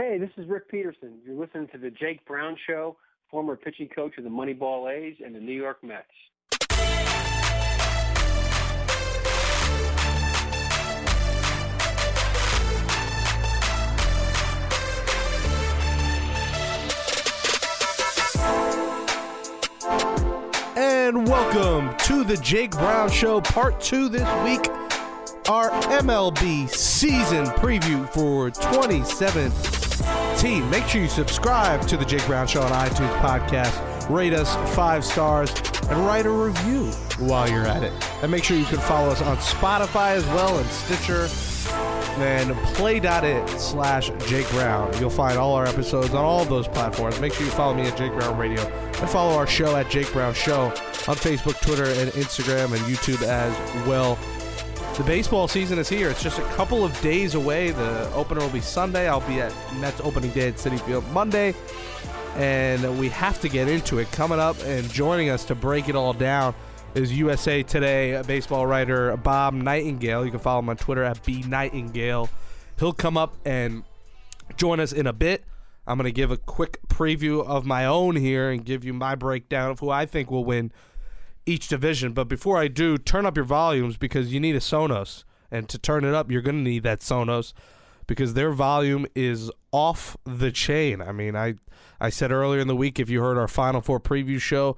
Hey, this is Rick Peterson. You're listening to the Jake Brown Show, former pitching coach of the Moneyball A's and the New York Mets. And welcome to the Jake Brown Show, part two this week. Our MLB season preview for 2017. Make sure you subscribe to the Jake Brown Show on iTunes podcast, rate us five stars, and write a review while you're at it. And make sure you can follow us on Spotify as well and Stitcher and play.it slash Jake Brown. You'll find all our episodes on all of those platforms. Make sure you follow me at Jake Brown Radio and follow our show at Jake Brown Show on Facebook, Twitter, and Instagram and YouTube as well. The baseball season is here. It's just a couple of days away. The opener will be Sunday. I'll be at Mets opening day at Citi Field Monday. And we have to get into it. Coming up and joining us to break it all down is USA Today baseball writer Bob Nightengale. You can follow him on Twitter at B Nightengale. He'll come up and join us in a bit. I'm going to give a quick preview of my own here and give you my breakdown of who I think will win each division. But before I do, turn up your volumes because you need a Sonos. And to turn it up, you're going to need that Sonos because their volume is off the chain. I mean, I I said earlier in the week if you heard our Final Four preview show,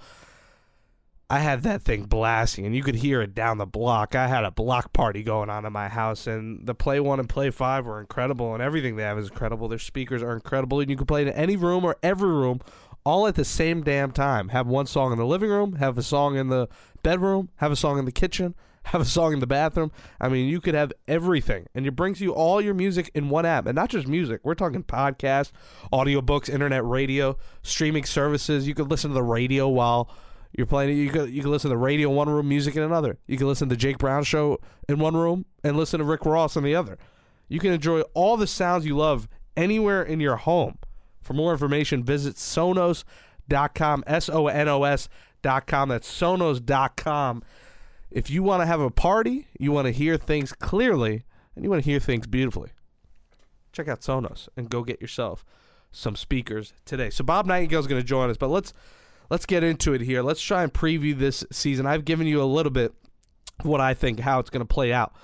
I had that thing blasting, and you could hear it down the block. I had a block party going on in my house, and the Play One and Play Five were incredible, and everything they have is incredible. Their speakers are incredible, and you can play in any room or every room, all at the same damn time. Have one song in the living room, have a song in the bedroom, have a song in the kitchen, have a song in the bathroom. I mean, you could have everything, and it brings you all your music in one app, and not just music. We're talking podcasts, audiobooks, internet radio, streaming services. You could listen to the radio while you're playing. You could you can listen to the radio in one room, music in another. You can listen to Jake Brown show in one room and listen to Rick Ross in the other. You can enjoy all the sounds you love anywhere in your home. For more information, visit sonos.com, S O N O S.com. That's sonos.com. If you want to have a party, you want to hear things clearly, and you want to hear things beautifully, check out Sonos and go get yourself some speakers today. So Bob Nightengale is going to join us, but let's let's get into it here. Let's try and preview this season. I've given you a little bit of what I think how it's going to play out.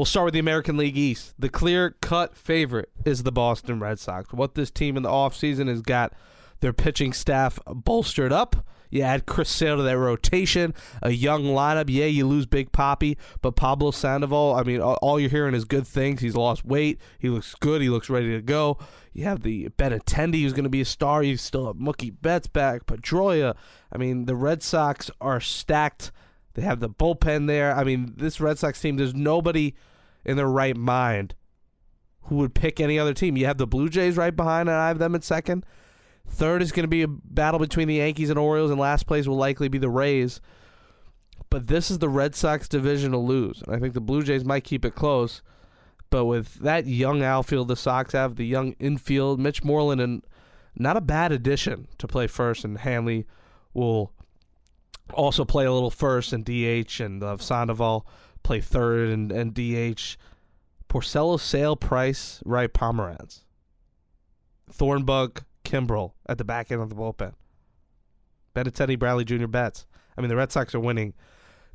We'll start with the American League East. The clear cut favorite is the Boston Red Sox. What this team in the offseason has got their pitching staff bolstered up. You add Chris Sale to that rotation, a young lineup. Yeah, you lose Big Poppy, but Pablo Sandoval, I mean, all you're hearing is good things. He's lost weight. He looks good. He looks ready to go. You have the Benintendi, who's going to be a star. You still have Mookie Betts back, Pedroia. I mean, the Red Sox are stacked. They have the bullpen there. I mean, this Red Sox team, there's nobody in their right mind who would pick any other team. You have the Blue Jays right behind, and I have them in second. Third is going to be a battle between the Yankees and Orioles, and last place will likely be the Rays. But this is the Red Sox division to lose. And I think the Blue Jays might keep it close. But with that young outfield the Sox have, the young infield, Mitch Moreland, and not a bad addition to play first, and Hanley will also play a little first and DH, and uh, Sandoval play third and, and DH. Porcello, Sale, Price, right, Pomeranz. Thornburg, Kimbrel at the back end of the bullpen. Benintendi, Bradley Jr. Betts. I mean, the Red Sox are winning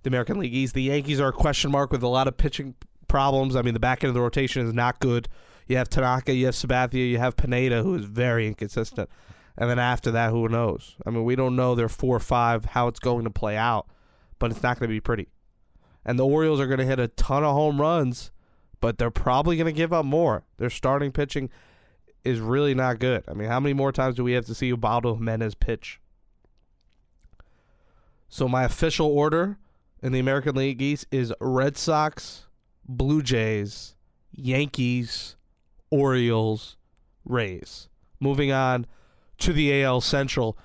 the American League East. The Yankees are a question mark with a lot of pitching problems. I mean, the back end of the rotation is not good. You have Tanaka, you have Sabathia, you have Pineda, who is very inconsistent. And then after that, who knows? I mean, we don't know their four or five, how it's going to play out, but it's not going to be pretty. And the Orioles are going to hit a ton of home runs, but they're probably going to give up more. Their starting pitching is really not good. I mean, how many more times do we have to see Ubaldo Jimenez pitch? So my official order in the American League East is Red Sox, Blue Jays, Yankees, Orioles, Rays. moving on to the AL Central.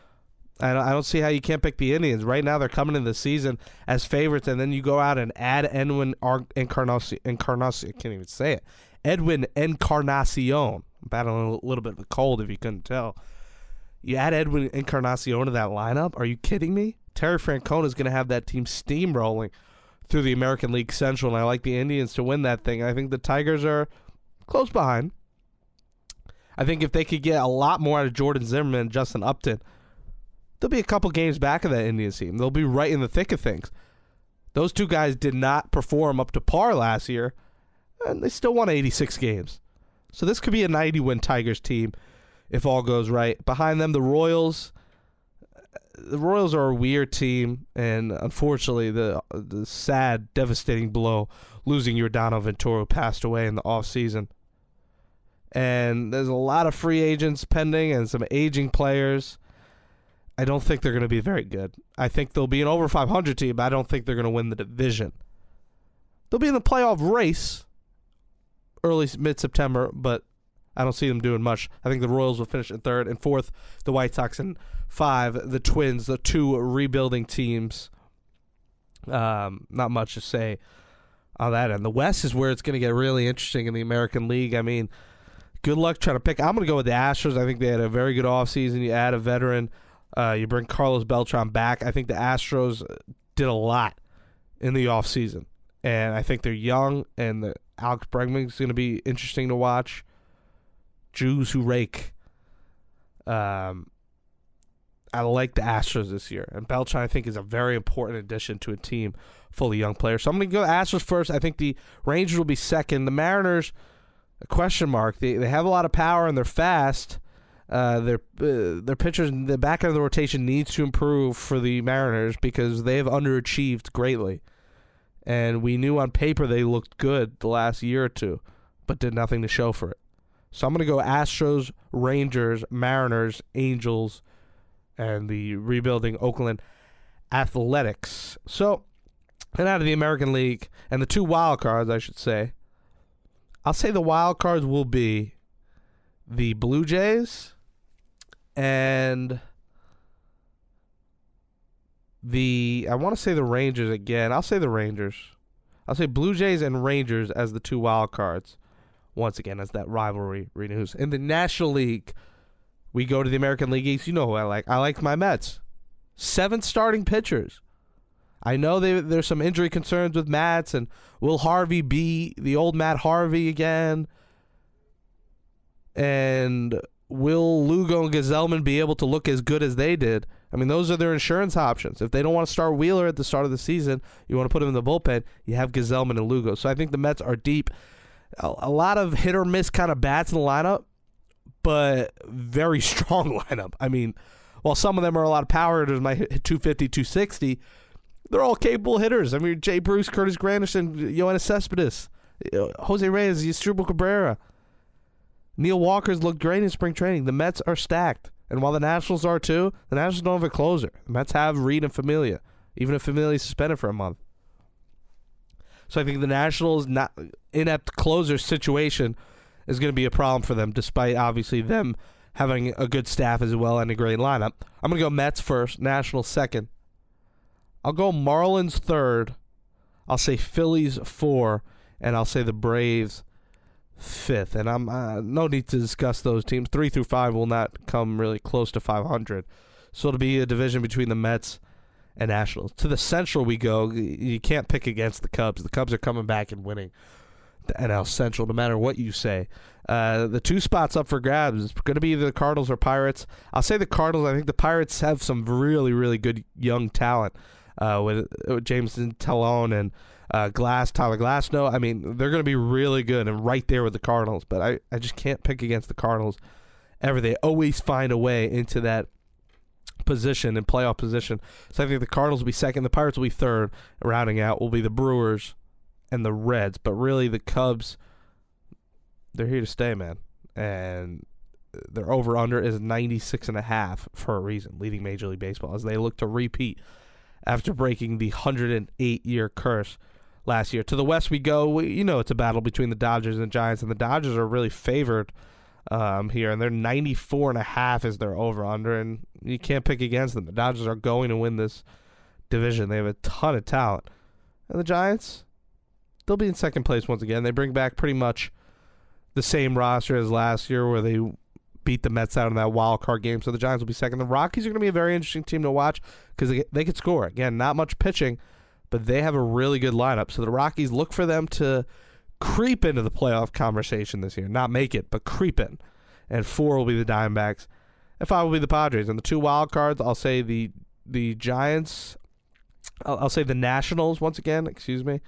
I don't, I don't see how you can't pick the Indians. Right now, they're coming in the season as favorites, and then you go out and add Edwin Ar- Encarnacion. Encarnacion. I can't even say it. Edwin Encarnacion. I'm battling a little bit of a cold if you couldn't tell. You add Edwin Encarnacion to that lineup? Are you kidding me? Terry Francona is going to have that team steamrolling through the American League Central, and I like the Indians to win that thing. I think the Tigers are close behind. I think if they could get a lot more out of Jordan Zimmermann and Justin Upton, they'll be a couple games back of that Indians team. They'll be right in the thick of things. Those two guys did not perform up to par last year, and they still won 86 games. So this could be a 90 win Tigers team if all goes right. Behind them, the Royals. The Royals are a weird team, and unfortunately, the the sad, devastating blow losing Yordano Ventura passed away in the off season. And there's a lot of free agents pending and some aging players. I don't think they're going to be very good. I think they'll be an over 500 team, but I don't think they're going to win the division. They'll be in the playoff race early mid September, but I don't see them doing much. I think the Royals will finish in third and fourth. The White Sox in five. The Twins, the two rebuilding teams. Um, not much to say on that end. The West is where it's going to get really interesting in the American League. I mean, good luck trying to pick. I'm going to go with the Astros. I think they had a very good offseason. You add a veteran. Uh, you bring Carlos Beltran back. I think the Astros did a lot in the offseason. And I think they're young, and the Alex Bregman is going to be interesting to watch. Jews who rake. Um, I like the Astros this year, and Beltran I think is a very important addition to a team full of young players. So I'm going to go Astros first. I think the Rangers will be second. The Mariners, a question mark. They they have a lot of power and they're fast. Uh, their uh, their pitchers, the back end of the rotation needs to improve for the Mariners because they have underachieved greatly, and we knew on paper they looked good the last year or two, but did nothing to show for it. So I'm to go Astros, Rangers, Mariners, Angels, and the rebuilding Oakland Athletics. So, and out of the American League, and the two wild cards, I should say, I'll say the wild cards will be the Blue Jays and the I want to say the Rangers again. I'll say the Rangers. I'll say Blue Jays and Rangers as the two wild cards once again as that rivalry renews. In the National League, we go to the American League East. You know who I like. I like my Mets. Seven starting pitchers. I know they, there's some injury concerns with Matz, and will Harvey be the old Matt Harvey again? And will Lugo and Gsellman be able to look as good as they did? I mean, those are their insurance options. If they don't want to start Wheeler at the start of the season, you want to put him in the bullpen, you have Gsellman and Lugo. So I think the Mets are deep a, a lot of hit or miss kind of bats in the lineup, but very strong lineup. I mean, while some of them are a lot of power hitters, my 250, 260, they're all capable hitters. I mean, Jay Bruce, Curtis Granderson, Yoenis Cespedes, uh, Jose Reyes, Asdrubal Cabrera. Neil Walker's looked great in spring training. The Mets are stacked. And while the Nationals are too, the Nationals don't have a closer. The Mets have Reed and Familia, even if Familia is suspended for a month. So I think the Nationals' not inept closer situation is going to be a problem for them, despite obviously them having a good staff as well and a great lineup. I'm going to go Mets first, Nationals second. I'll go Marlins third. I'll say Phillies four, and I'll say the Braves fifth. And I'm uh, no need to discuss those teams. Three through five will not come really close to 500. So it'll be a division between the Mets and Nationals. To the Central we go. You can't pick against the Cubs. The Cubs are coming back and winning the NL Central, no matter what you say. Uh, the two spots up for grabs is going to be either the Cardinals or Pirates. I'll say the Cardinals. I think the Pirates have some really, really good young talent uh, with, with Jameson Taillon and uh, Glass, Tyler Glass. No, I mean, they're going to be really good and right there with the Cardinals. But I, I just can't pick against the Cardinals ever. They always find a way into that position and playoff position. So I think the Cardinals will be second, the Pirates will be third. Rounding out will be the Brewers and the Reds. But really, the Cubs, they're here to stay, man. And their over under is 96 and a half for a reason, leading Major League Baseball as they look to repeat after breaking the 108 year curse last year. To the West we go. We, you know, it's a battle between the Dodgers and the Giants, and the Dodgers are really favored um, here, and they're 94 and a half is their over under, and you can't pick against them. The Dodgers are going to win this division. They have a ton of talent, and the Giants, they'll be in second place once again. They bring back pretty much the same roster as last year, where they beat the Mets out in that wild card game. So the Giants will be second. The Rockies are going to be a very interesting team to watch because they, they could score. Again, not much pitching, but they have a really good lineup. So the Rockies look for them to creep into the playoff conversation this year. Not make it, but creep in. And four will be the Diamondbacks. And five will be the Padres. And the two wild cards, I'll say the the Giants. I'll, I'll say the Nationals once again. Excuse me.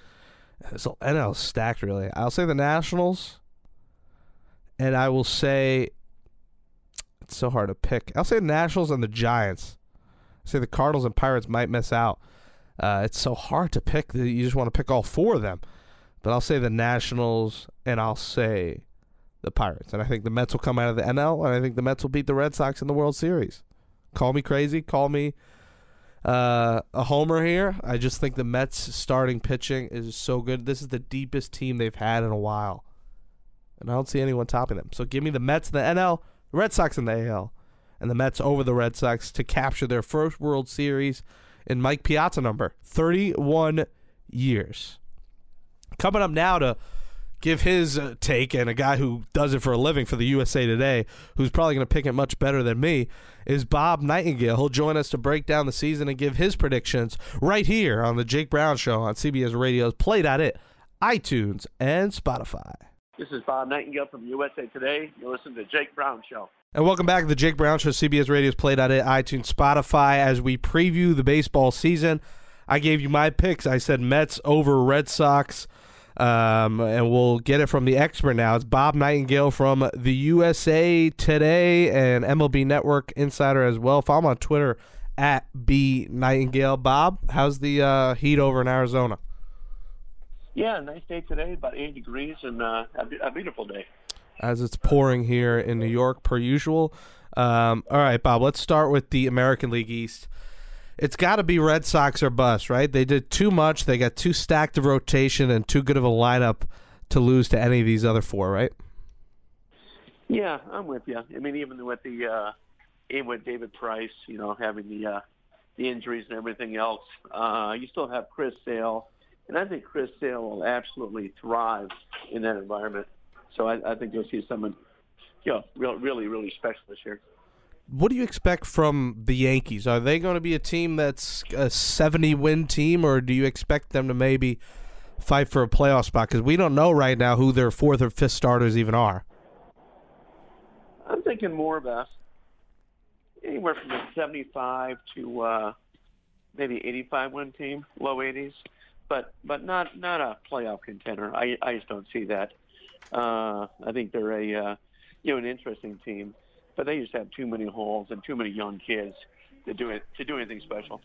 So NL stacked really. I'll say the Nationals. And I will say it's so hard to pick. I'll say the Nationals and the Giants. I say the Cardinals and Pirates might miss out. Uh, it's so hard to pick. You just want to pick all four of them. But I'll say the Nationals and I'll say the Pirates. And I think the Mets will come out of the NL and I think the Mets will beat the Red Sox in the World Series. Call me crazy, call me uh, a homer here. I just think the Mets starting pitching is so good. This is the deepest team they've had in a while. And I don't see anyone topping them. So give me the Mets in the NL, the Red Sox in the AL, and the Mets over the Red Sox to capture their first World Series in Mike Piazza number 31 years. Coming up now to give his uh, take, and a guy who does it for a living for the USA Today, who's probably going to pick it much better than me, is Bob Nightengale. He'll join us to break down the season and give his predictions right here on the Jake Brown Show on CBS Radio's Play.it, iTunes, and Spotify. This is Bob Nightengale from USA Today. You listen to Jake Brown Show. And welcome back to the Jake Brown Show, CBS Radio's Play.it, iTunes, Spotify, as we preview the baseball season. I gave you my picks. I said Mets over Red Sox. Um, and we'll get it from the expert now. It's Bob Nightengale from the USA Today and MLB Network Insider as well. Follow him on Twitter at B Nightengale. Bob, how's the uh, heat over in Arizona? Yeah, nice day today, about 80 degrees, and uh, a, beautiful day. As it's pouring here in New York, per usual. Um, all right, Bob, let's start with the American League East it's got to be Red Sox or bust, right? They did too much. They got too stacked of rotation and too good of a lineup to lose to any of these other four, right? Yeah, I'm with you. I mean, even with the uh, even with David Price, you know, having the uh, the injuries and everything else, uh, you still have Chris Sale, and I think Chris Sale will absolutely thrive in that environment. So I, I think you'll see someone, you know, real, really, really special this year what do you expect from the Yankees? Are they going to be a team that's a 70 win team, or do you expect them to maybe fight for a playoff spot? Because we don't know right now who their fourth or fifth starters even are. I'm thinking more of a anywhere from a 75 to uh, maybe 85 win team, low 80s, but but not not a playoff contender. I I just don't see that. Uh, I think they're a uh, you know an interesting team but they just have too many holes and too many young kids to do it to do anything special.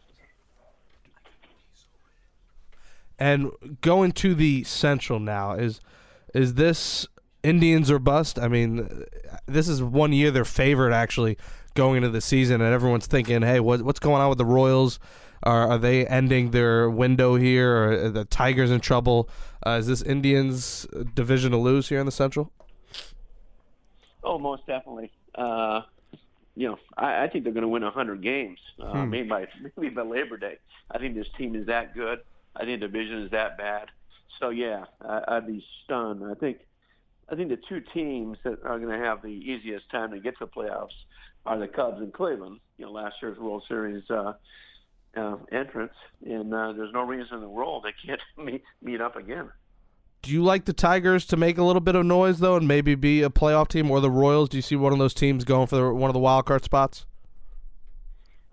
And going to the Central now is is this Indians or bust? I mean, this is one year they're favored actually going into the season, and everyone's thinking, "Hey, what, what's going on with the Royals? Are, are they ending their window here? Or are the Tigers in trouble? Uh, is this Indians division to lose here in the Central?" Oh, most definitely uh, you know, I, I think they're going to win 100 games, uh, hmm. maybe by maybe by Labor Day. I think this team is that good. I think the division is that bad. So yeah, I, I'd be stunned. I think I think the two teams that are going to have the easiest time to get to the playoffs are the Cubs and Cleveland. You know, last year's World Series uh, uh, entrance, and uh, there's no reason in the world they can't meet meet up again. Do you like the Tigers to make a little bit of noise though, and maybe be a playoff team, or the Royals? Do you see one of those teams going for the, one of the wild card spots?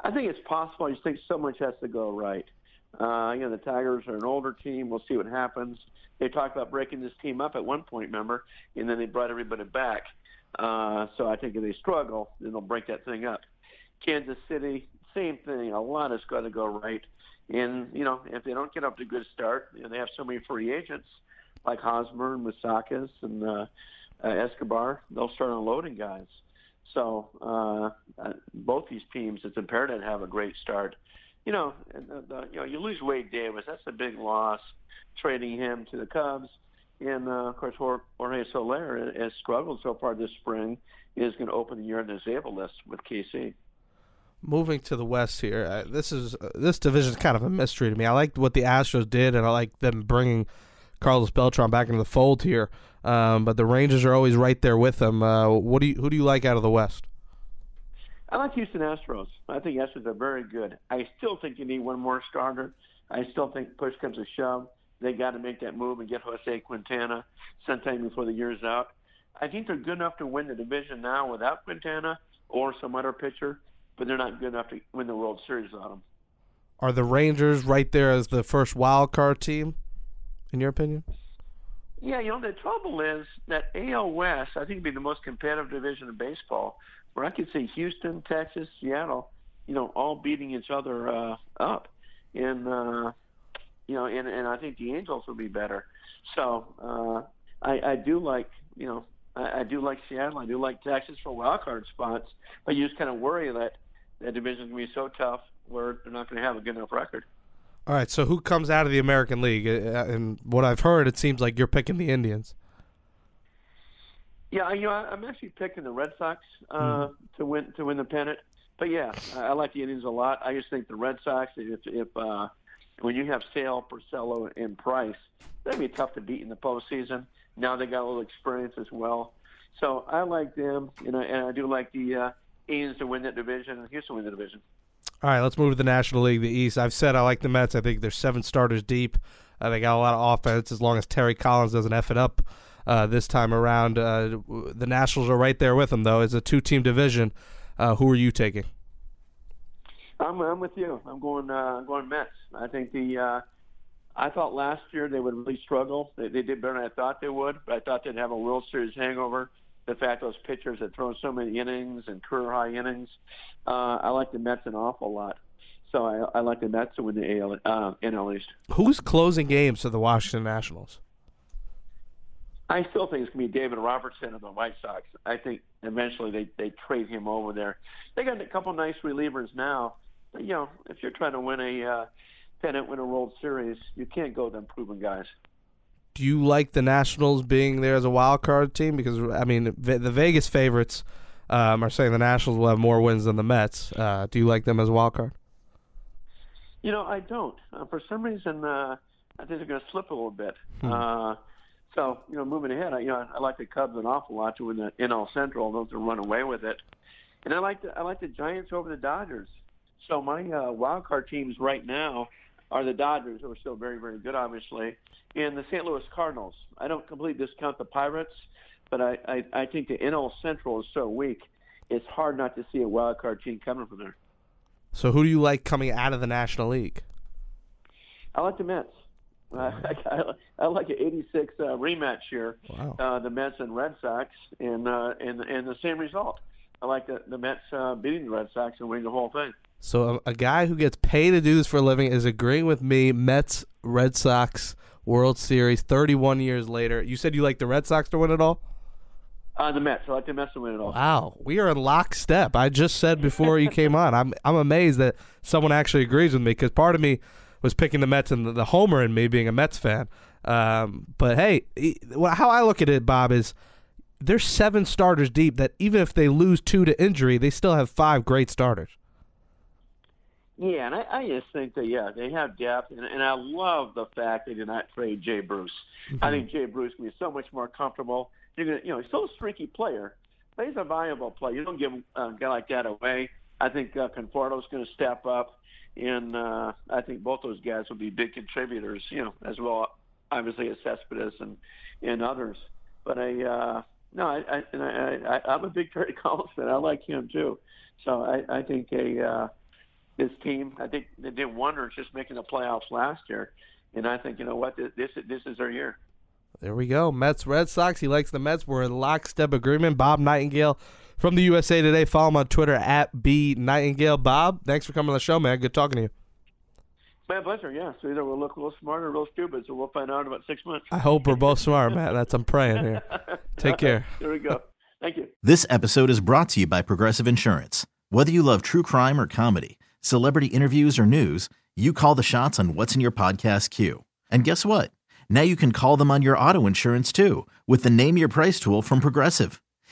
I think it's possible. I just think so much has to go right. Uh, you know, the Tigers are an older team. We'll see what happens. They talked about breaking this team up at one point, remember, and then they brought everybody back. Uh, so I think if they struggle, then they'll break that thing up. Kansas City, same thing. A lot has got to go right. And, you know, if they don't get up to a good start, you know, they have so many free agents – like Hosmer and Moustakas and uh, uh, Escobar, they'll start unloading guys. So uh, uh, both these teams, it's imperative to have a great start. You know, the, the, you know, you lose Wade Davis. That's a big loss. Trading him to the Cubs. And uh, of course, Jorge Soler has struggled so far this spring. Is going to open the year in the disabled list with KC. Moving to the West here, uh, this is uh, this division is kind of a mystery to me. I like what the Astros did, and I like them bringing Carlos Beltran back into the fold here. Um, but the Rangers are always right there with them. Uh, what do you who do you like out of the West? I like Houston Astros. I think Astros are very good. I still think you need one more starter. I still think push comes to shove. They got to make that move and get Jose Quintana sometime before the year's out. I think they're good enough to win the division now without Quintana or some other pitcher, but they're not good enough to win the World Series without him. Are the Rangers right there as the first wild card team, in your opinion? Yeah, you know the trouble is that AL West I think would be the most competitive division in baseball, where I could see Houston, Texas, Seattle, you know, all beating each other uh, up, and uh, you know, and and I think the Angels will be better. So uh, I, I do like you know I, I do like Seattle. I do like Texas for wild card spots, but you just kind of worry that that division is going to be so tough where they're not going to have a good enough record. All right, so who comes out of the American League? Uh, and what I've heard, it seems like you're picking the Indians. Yeah, you know, I'm actually picking the Red Sox uh, mm. to win to win the pennant. But yeah, I like the Indians a lot. I just think the Red Sox, if if uh, when you have Sale, Porcello, and Price, that'd be tough to beat in the postseason. Now they got a little experience as well. So I like them, and I, and I do like the uh, Indians to win that division and Houston win the division. All right, let's move to the National League, the East. I've said I like the Mets. I think they're seven starters deep. Uh, they got a lot of offense as long as Terry Collins doesn't F it up uh, this time around. Uh, the Nationals are right there with them, though. It's a two team division. Uh, who are you taking? I'm, I'm with you. I'm going uh, going Mets. I think the uh, I thought last year they would really struggle. They, they did better than I thought they would, but I thought they'd have a World Series hangover. The fact those pitchers had thrown so many innings and career high innings, uh, I like the Mets an awful lot. So I, I like the Mets to win the AL uh, NL East. Who's closing games for the Washington Nationals? I still think it's going to be David Robertson of the White Sox. I think eventually they they trade him over there. They got a couple nice relievers now, but you know if you're trying to win a uh, pennant, win a World Series, you can't go with unproven guys. Do you like the Nationals being there as a wild card team? Because I mean, the Vegas favorites um, are saying the Nationals will have more wins than the Mets. Uh, do you like them as a wild card? You know, I don't. Uh, for some reason, uh, I think they're going to slip a little bit. Hmm. Uh, so, you know, moving ahead, I, you know, I like the Cubs an awful lot to win the NL Central. Those to run away with it, and I like the I like the Giants over the Dodgers. So my uh, wild card teams right now are the Dodgers, who are still very, very good, obviously, and the St. Louis Cardinals. I don't completely discount the Pirates, but I, I, I think the NL Central is so weak, it's hard not to see a wild card team coming from there. So who do you like coming out of the National League? I like the Mets. I, I, I like an '86 uh, rematch here, wow. uh, the Mets and Red Sox, and uh, and and the same result. I like the, the Mets uh, beating the Red Sox and winning the whole thing. So a, a, guy who gets paid to do this for a living is agreeing with me. Mets, Red Sox, World Series, 31 years later. You said you like the Red Sox to win it all? Uh, the Mets. I like the Mets to win it all. Wow, we are in lockstep. I just said before you came on, I'm I'm amazed that someone actually agrees with me because part of me was picking the Mets and the, the homer in me being a Mets fan. Um, but hey, how I look at it, Bob, is there's seven starters deep that even if they lose two to injury, they still have five great starters. Yeah, and I, I just think that yeah they have depth, and, and I love the fact they did not trade Jay Bruce. Mm-hmm. I think Jay Bruce can be so much more comfortable. You're gonna, you know, he's still a streaky player, but he's a valuable player. You don't give a guy like that away. I think uh, is going to step up, and uh, I think both those guys will be big contributors. You know, as well, obviously as Cespedes and and others. But I, uh, no, I, I, and I, I, I'm a big Terry Collins fan. I like him too. So I, I think a uh, this team. I think they did wonders just making the playoffs last year, and I think you know what this this is their year. There we go. Mets, Red Sox. He likes the Mets. We're in lockstep agreement. Bob Nightengale from the USA Today. Follow him on Twitter at B Nightengale. Bob, thanks for coming on the show, man. Good talking to you. My pleasure. Yeah. So either we'll look a little smart or a little stupid. So we'll find out in about six months. I hope we're both smart, man. That's I'm praying here. Take care. Here we go. Thank you. This episode is brought to you by Progressive Insurance. Whether you love true crime or comedy celebrity interviews or news, you call the shots on what's in your podcast queue. And guess what? Now you can call them on your auto insurance too with the Name Your Price tool from Progressive.